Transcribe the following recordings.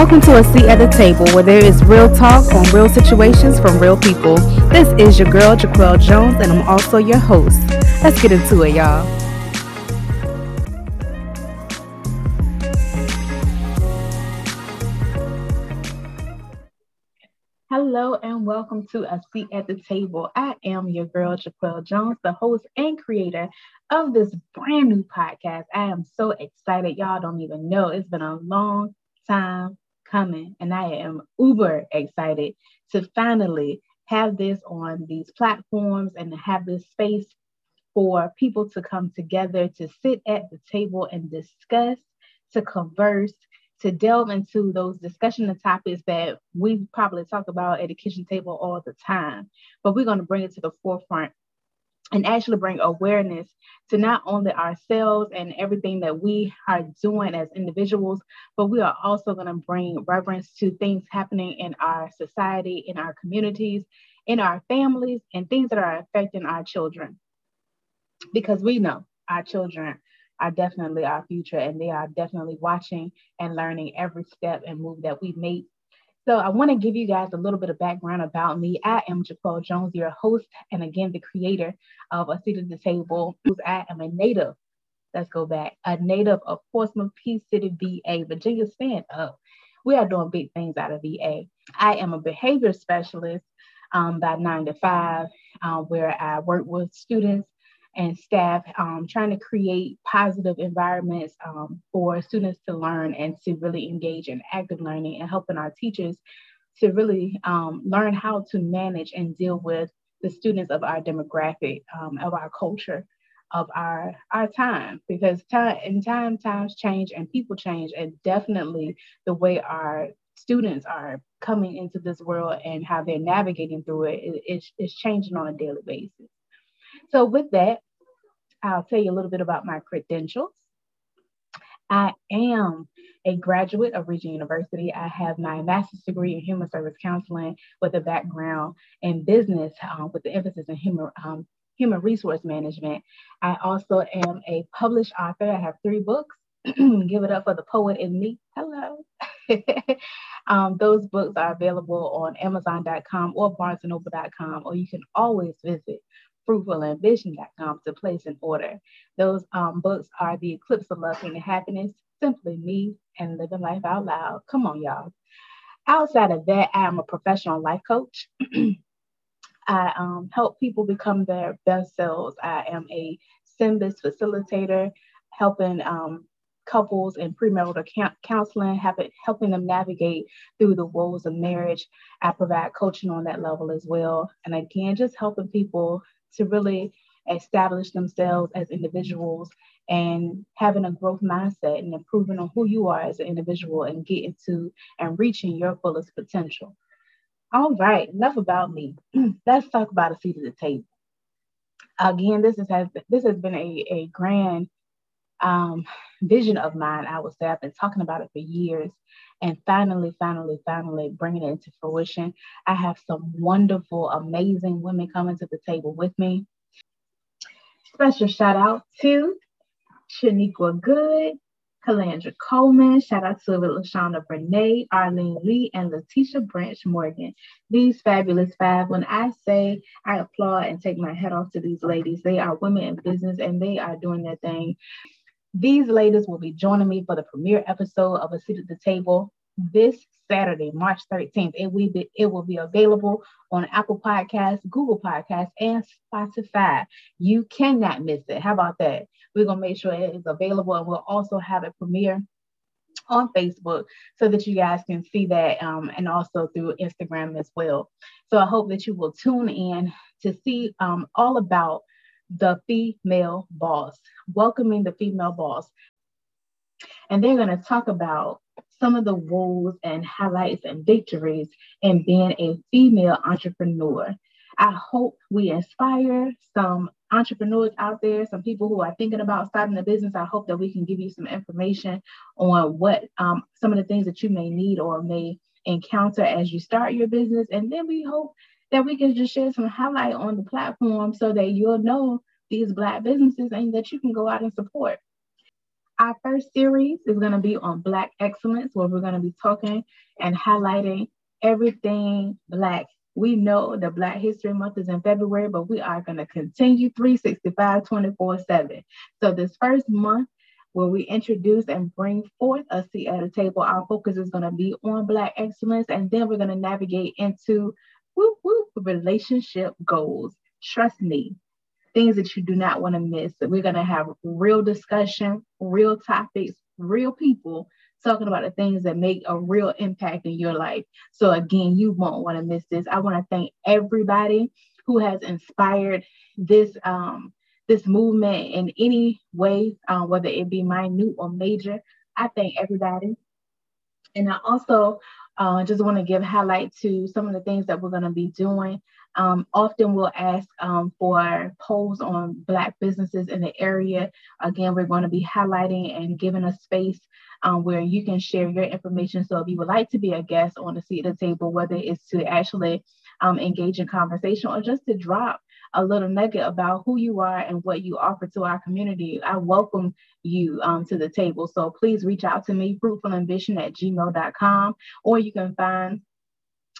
Welcome to a seat at the table where there is real talk on real situations from real people. This is your girl, Jaquel Jones, and I'm also your host. Let's get into it, y'all. Hello and welcome to a seat at the table. I am your girl, Jaquel Jones, the host and creator of this brand new podcast. I am so excited. Y'all don't even know. It's been a long time coming, and I am uber excited to finally have this on these platforms and to have this space for people to come together to sit at the table and discuss, to converse, to delve into those discussion topics that we probably talk about at the kitchen table all the time. But we're going to bring it to the forefront and actually bring awareness to not only ourselves and everything that we are doing as individuals, but we are also going to bring reverence to things happening in our society, in our communities, in our families, and things that are affecting our children. Because we know our children are definitely our future and they are definitely watching and learning every step and move that we make so I want to give you guys a little bit of background about me. I am Jaquel Jones, your host, and again, the creator of A Seat at the Table. I am a native, let's go back, a native of Portsmouth, Peace City, VA, Virginia. Stand up. We are doing big things out of VA. I am a behavior specialist um, by nine to five, uh, where I work with students and staff um, trying to create positive environments um, for students to learn and to really engage in active learning and helping our teachers to really um, learn how to manage and deal with the students of our demographic, um, of our culture, of our our time. Because time in time times change and people change and definitely the way our students are coming into this world and how they're navigating through it is, is changing on a daily basis so with that, I'll tell you a little bit about my credentials. I am a graduate of Regent University. I have my master's degree in human service counseling with a background in business um, with the emphasis in human, um, human resource management. I also am a published author. I have three books. Give it up for the poet in me. Hello. um, those books are available on Amazon.com or BarnesandNoble.com, or you can always visit fruitfulambition.com to place an order. Those um, books are The Eclipse of Love and Happiness, Simply Me, and Living Life Out Loud. Come on, y'all. Outside of that, I am a professional life coach. I um, help people become their best selves. I am a SYMBIS facilitator, helping um, couples in premarital counseling, helping them navigate through the woes of marriage. I provide coaching on that level as well. And again, just helping people to really establish themselves as individuals and having a growth mindset and improving on who you are as an individual and getting to and reaching your fullest potential. All right, enough about me. Let's talk about a seat at the table. Again, this is, has this has been a, a grand um, vision of mine. I would say I've been talking about it for years, and finally, finally, finally bringing it into fruition. I have some wonderful, amazing women coming to the table with me. Special shout out to Shaniqua Good, Calandra Coleman. Shout out to Lashana Brene, Arlene Lee, and Letitia Branch Morgan. These fabulous five. When I say I applaud and take my hat off to these ladies, they are women in business and they are doing their thing. These ladies will be joining me for the premiere episode of A Seat at the Table this Saturday, March 13th. It will be, it will be available on Apple Podcasts, Google Podcasts, and Spotify. You cannot miss it. How about that? We're gonna make sure it is available, and we'll also have a premiere on Facebook so that you guys can see that um, and also through Instagram as well. So I hope that you will tune in to see um, all about the female boss, welcoming the female boss. And they're going to talk about some of the woes and highlights and victories in being a female entrepreneur. I hope we inspire some entrepreneurs out there, some people who are thinking about starting a business. I hope that we can give you some information on what um, some of the things that you may need or may encounter as you start your business. And then we hope that we can just share some highlight on the platform so that you'll know these Black businesses and that you can go out and support. Our first series is going to be on Black excellence, where we're going to be talking and highlighting everything Black. We know the Black History Month is in February, but we are going to continue 365 24 7. So, this first month, where we introduce and bring forth a seat at a table, our focus is going to be on Black excellence, and then we're going to navigate into whoop, whoop, relationship goals. Trust me, things that you do not want to miss. We're going to have real discussion, real topics, real people talking about the things that make a real impact in your life. So, again, you won't want to miss this. I want to thank everybody who has inspired this. Um, this movement in any way, uh, whether it be minute or major. I thank everybody. And I also uh, just want to give highlight to some of the things that we're going to be doing. Um, often we'll ask um, for polls on Black businesses in the area. Again, we're going to be highlighting and giving a space um, where you can share your information. So if you would like to be a guest on the seat at the table, whether it's to actually um, engage in conversation or just to drop a little nugget about who you are and what you offer to our community, I welcome you um, to the table. So please reach out to me, fruitfulambition at gmail.com, or you can find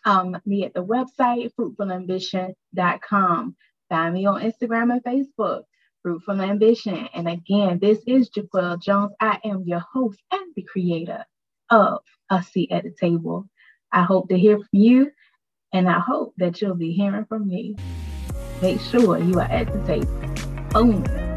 um, me at the website, fruitfulambition.com. Find me on Instagram and Facebook, Fruitful Ambition. And again, this is Jaquel Jones. I am your host and the creator of A Seat at the Table. I hope to hear from you, and I hope that you'll be hearing from me. Make sure you are at the table. Boom.